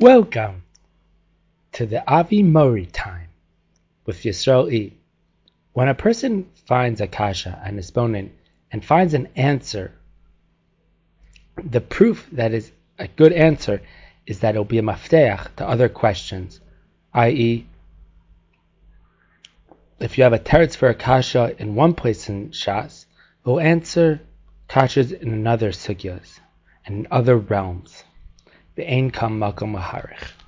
Welcome to the Avi Mori time with Yisrael E. When a person finds a kasha, an exponent, and finds an answer, the proof that is a good answer is that it will be a mafteach to other questions, i.e., if you have a teretz for a kasha in one place in Shas, it will answer kashas in another sugyas and in other realms. Ve'ein kam makom maharich.